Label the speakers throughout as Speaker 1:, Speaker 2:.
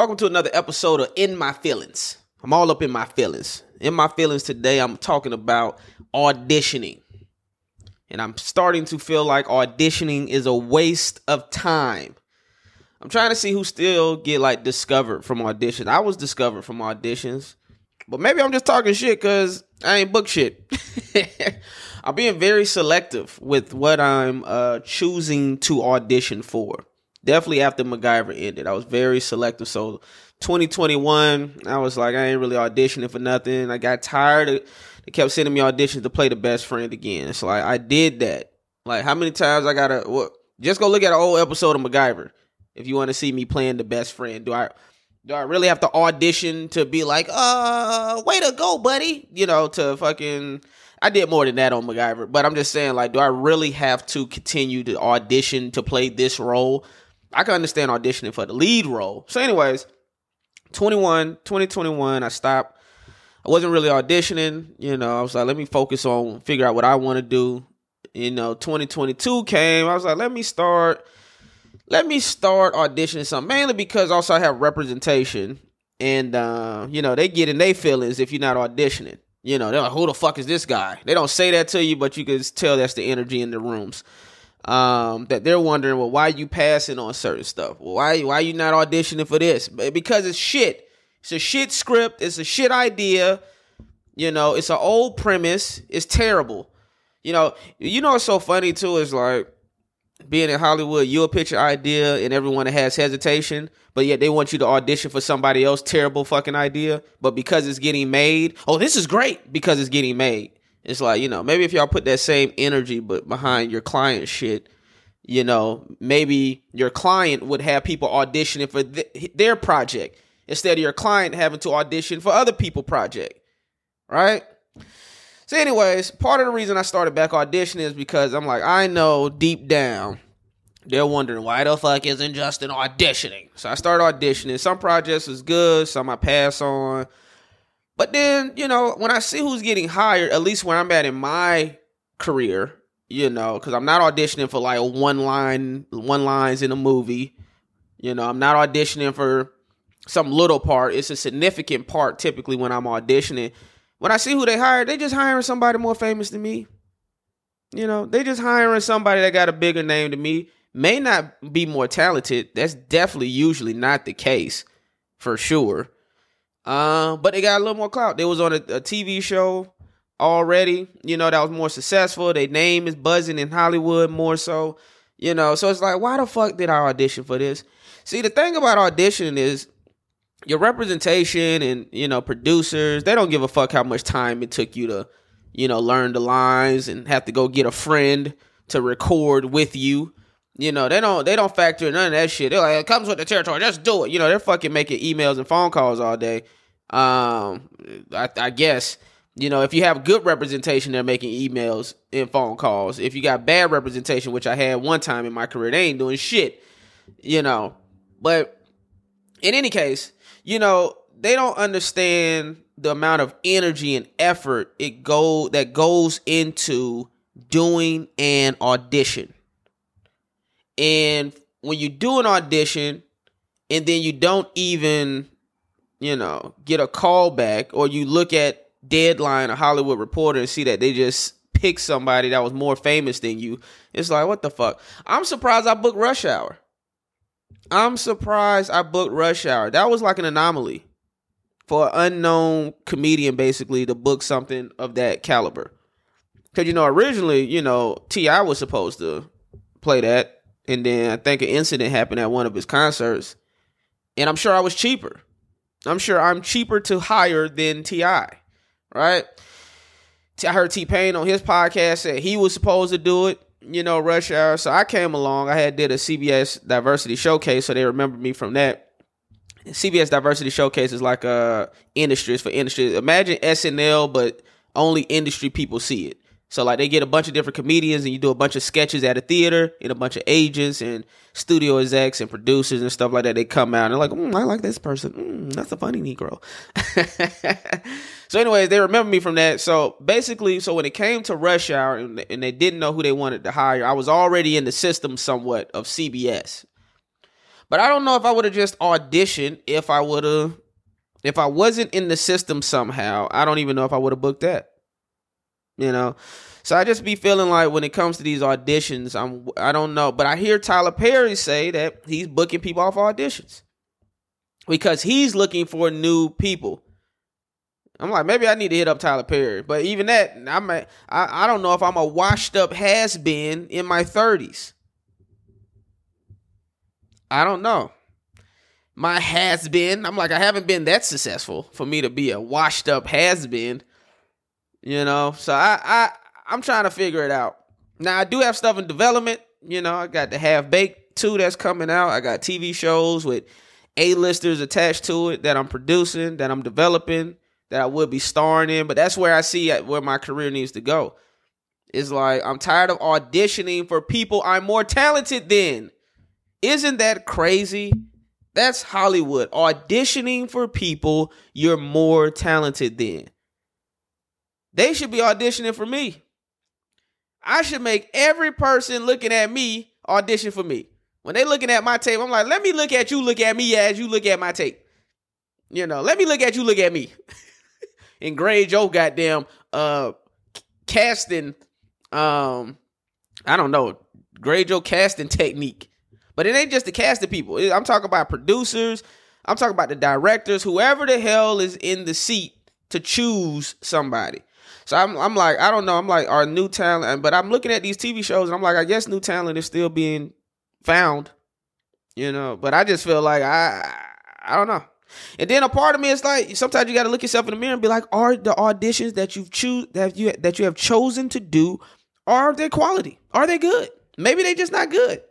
Speaker 1: Welcome to another episode of In My Feelings. I'm all up in my feelings. In my feelings today, I'm talking about auditioning. And I'm starting to feel like auditioning is a waste of time. I'm trying to see who still get like discovered from auditions. I was discovered from auditions, but maybe I'm just talking shit because I ain't book shit. I'm being very selective with what I'm uh, choosing to audition for definitely after MacGyver ended. I was very selective. So 2021, I was like, I ain't really auditioning for nothing. I got tired of they kept sending me auditions to play the best friend again. So I, I did that. Like how many times I gotta well, just go look at an old episode of MacGyver if you want to see me playing the best friend. Do I do I really have to audition to be like, uh, way to go, buddy? You know, to fucking I did more than that on MacGyver, but I'm just saying, like, do I really have to continue to audition to play this role? I can understand auditioning for the lead role. So, anyways, 21, 2021, I stopped. I wasn't really auditioning. You know, I was like, let me focus on figure out what I want to do. You know, 2022 came. I was like, let me start. Let me start auditioning some mainly because also I have representation, and uh, you know they get in their feelings if you're not auditioning. You know, they're like, who the fuck is this guy? They don't say that to you, but you can tell that's the energy in the rooms um, that they're wondering, well, why you passing on certain stuff? Why why you not auditioning for this? Because it's shit. It's a shit script. It's a shit idea. You know, it's an old premise. It's terrible. You know, you know what's so funny too is like being in Hollywood, you'll pitch an idea and everyone has hesitation, but yet they want you to audition for somebody else terrible fucking idea. But because it's getting made, oh, this is great because it's getting made. It's like, you know, maybe if y'all put that same energy but behind your client shit, you know, maybe your client would have people auditioning for th- their project instead of your client having to audition for other people project. Right? So anyways, part of the reason I started back auditioning is because I'm like, I know deep down they're wondering why the fuck isn't Justin auditioning? So I started auditioning. Some projects is good, some I pass on. But then, you know, when I see who's getting hired, at least where I'm at in my career, you know, because I'm not auditioning for like one line, one lines in a movie. You know, I'm not auditioning for some little part. It's a significant part typically when I'm auditioning. When I see who they hire, they just hiring somebody more famous than me. You know, they just hiring somebody that got a bigger name than me. May not be more talented. That's definitely usually not the case, for sure. Uh, but they got a little more clout. They was on a, a TV show already, you know, that was more successful. Their name is buzzing in Hollywood more so, you know. So it's like, why the fuck did I audition for this? See, the thing about auditioning is your representation and, you know, producers, they don't give a fuck how much time it took you to, you know, learn the lines and have to go get a friend to record with you. You know, they don't they don't factor in none of that shit. They're like, it comes with the territory, just do it. You know, they're fucking making emails and phone calls all day. Um, I, I guess you know if you have good representation, they're making emails and phone calls. If you got bad representation, which I had one time in my career, they ain't doing shit. You know, but in any case, you know they don't understand the amount of energy and effort it go that goes into doing an audition and when you do an audition and then you don't even, you know, get a call back or you look at Deadline, a Hollywood reporter, and see that they just picked somebody that was more famous than you, it's like, what the fuck? I'm surprised I booked Rush Hour. I'm surprised I booked Rush Hour. That was like an anomaly for an unknown comedian basically to book something of that caliber. Because, you know, originally, you know, T.I. was supposed to play that and then I think an incident happened at one of his concerts, and I'm sure I was cheaper. I'm sure I'm cheaper to hire than T.I., right? I heard T Pain on his podcast said he was supposed to do it, you know, rush hour. So I came along. I had did a CBS diversity showcase, so they remember me from that. CBS diversity showcase is like a industry. It's for industry. Imagine SNL, but only industry people see it. So like they get a bunch of different comedians and you do a bunch of sketches at a theater and a bunch of agents and studio execs and producers and stuff like that. They come out and they're like, mm, I like this person. Mm, that's a funny Negro. so anyways, they remember me from that. So basically, so when it came to rush hour and, and they didn't know who they wanted to hire, I was already in the system somewhat of CBS. But I don't know if I would have just auditioned if I would have if I wasn't in the system somehow. I don't even know if I would have booked that. You know. So I just be feeling like when it comes to these auditions, I'm I don't know, but I hear Tyler Perry say that he's booking people off auditions because he's looking for new people. I'm like, maybe I need to hit up Tyler Perry, but even that, I'm a, I, I don't know if I'm a washed up has been in my 30s. I don't know. My has been, I'm like, I haven't been that successful for me to be a washed up has been. You know, so I, I I'm trying to figure it out. Now I do have stuff in development. You know, I got the half baked two that's coming out. I got TV shows with A-listers attached to it that I'm producing, that I'm developing, that I would be starring in. But that's where I see uh, where my career needs to go. It's like I'm tired of auditioning for people I'm more talented than. Isn't that crazy? That's Hollywood. Auditioning for people you're more talented than. They should be auditioning for me. I should make every person looking at me audition for me. When they looking at my tape, I'm like, let me look at you, look at me as you look at my tape. You know, let me look at you, look at me. and grade your goddamn uh casting um I don't know, grade your casting technique. But it ain't just the casting people. I'm talking about producers. I'm talking about the directors, whoever the hell is in the seat to choose somebody. So I'm I'm like, I don't know. I'm like, our new talent, but I'm looking at these TV shows and I'm like, I guess new talent is still being found. You know, but I just feel like I I don't know. And then a part of me is like sometimes you got to look yourself in the mirror and be like, are the auditions that you've choose that you that you have chosen to do are they quality? Are they good? Maybe they just not good.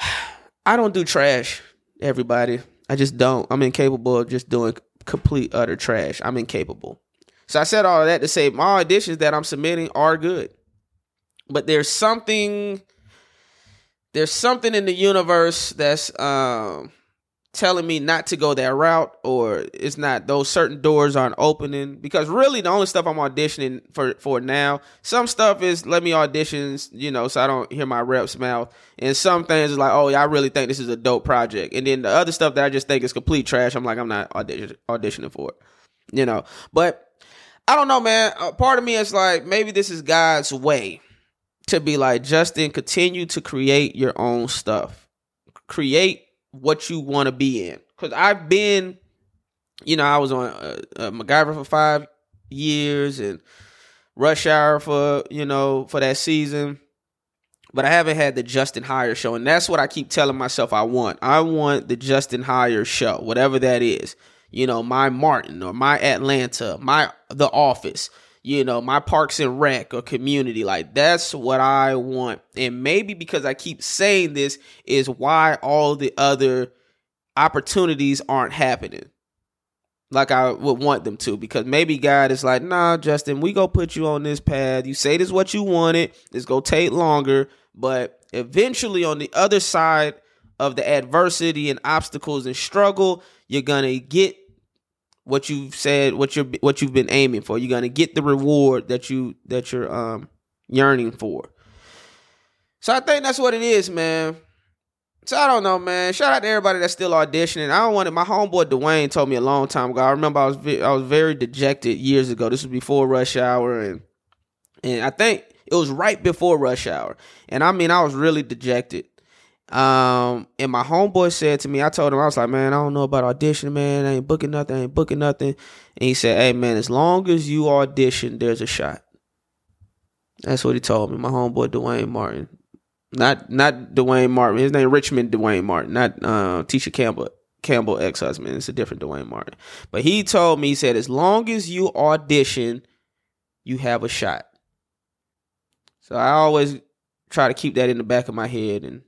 Speaker 1: I don't do trash, everybody. I just don't. I'm incapable of just doing complete utter trash. I'm incapable. So I said all of that to say my auditions that I'm submitting are good. But there's something there's something in the universe that's um telling me not to go that route or it's not those certain doors aren't opening. Because really the only stuff I'm auditioning for for now some stuff is let me auditions you know so I don't hear my reps mouth. And some things is like oh yeah I really think this is a dope project. And then the other stuff that I just think is complete trash I'm like I'm not audition, auditioning for it you know. But I don't know, man. Uh, part of me is like, maybe this is God's way to be like, Justin, continue to create your own stuff. Create what you want to be in. Because I've been, you know, I was on uh, uh, MacGyver for five years and Rush Hour for, you know, for that season. But I haven't had the Justin Hires show. And that's what I keep telling myself I want. I want the Justin Hires show, whatever that is you know, my Martin or my Atlanta, my The Office, you know, my Parks and Rec or community. Like that's what I want. And maybe because I keep saying this is why all the other opportunities aren't happening like I would want them to because maybe God is like, nah, Justin, we go put you on this path. You say this what you wanted. It's gonna take longer, but eventually on the other side of the adversity and obstacles and struggle, you're gonna get what you've said, what you're what you've been aiming for. You're gonna get the reward that you that you're um yearning for. So I think that's what it is, man. So I don't know, man. Shout out to everybody that's still auditioning. I don't want it. My homeboy Dwayne told me a long time ago. I remember I was I was very dejected years ago. This was before Rush Hour, and and I think it was right before Rush Hour. And I mean, I was really dejected. Um, and my homeboy said to me, I told him, I was like, man, I don't know about audition, man. I ain't booking nothing, I ain't booking nothing. And he said, hey, man, as long as you audition, there's a shot. That's what he told me. My homeboy Dwayne Martin, not not Dwayne Martin. His name Richmond Dwayne Martin, not uh, Tisha Campbell. Campbell ex husband. It's a different Dwayne Martin. But he told me, he said, as long as you audition, you have a shot. So I always try to keep that in the back of my head and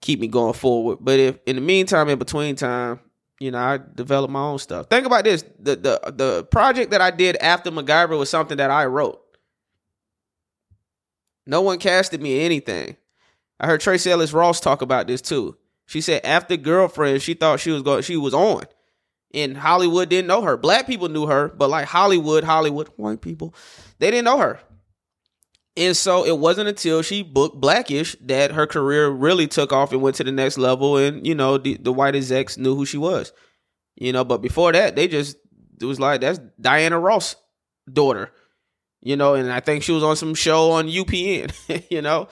Speaker 1: keep me going forward. But if in the meantime, in between time, you know, I develop my own stuff. Think about this: the the the project that I did after MacGyver was something that I wrote. No one casted me anything. I heard Tracee Ellis Ross talk about this too. She said after girlfriend, she thought she was going, she was on. And Hollywood didn't know her. Black people knew her, but like Hollywood, Hollywood, white people, they didn't know her. And so it wasn't until she booked Blackish that her career really took off and went to the next level. And, you know, the, the white execs knew who she was. You know, but before that, they just, it was like, that's Diana Ross' daughter. You know, and I think she was on some show on UPN, you know.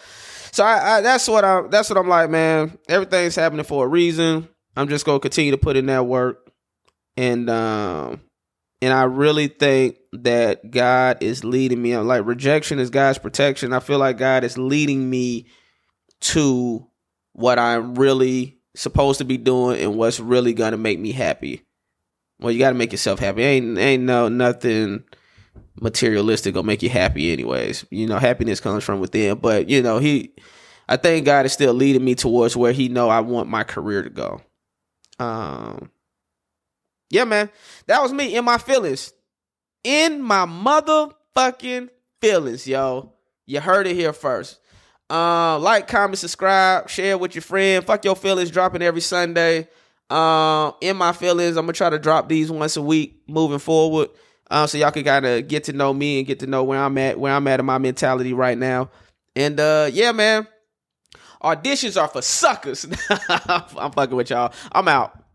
Speaker 1: So I, I that's what I that's what I'm like, man. Everything's happening for a reason. I'm just gonna continue to put in that work. And um and I really think that God is leading me. I'm like rejection is God's protection. I feel like God is leading me to what I'm really supposed to be doing and what's really gonna make me happy. Well, you got to make yourself happy. Ain't ain't no nothing materialistic gonna make you happy, anyways. You know, happiness comes from within. But you know, he, I think God is still leading me towards where He know I want my career to go. Um, yeah, man, that was me in my feelings, in my motherfucking feelings, yo. You heard it here first. Uh, like, comment, subscribe, share with your friend. Fuck your feelings, dropping every Sunday. Uh, in my feelings, I'm gonna try to drop these once a week moving forward. Uh, so y'all can kind of get to know me and get to know where I'm at, where I'm at in my mentality right now. And uh, yeah, man, auditions are for suckers. I'm fucking with y'all. I'm out.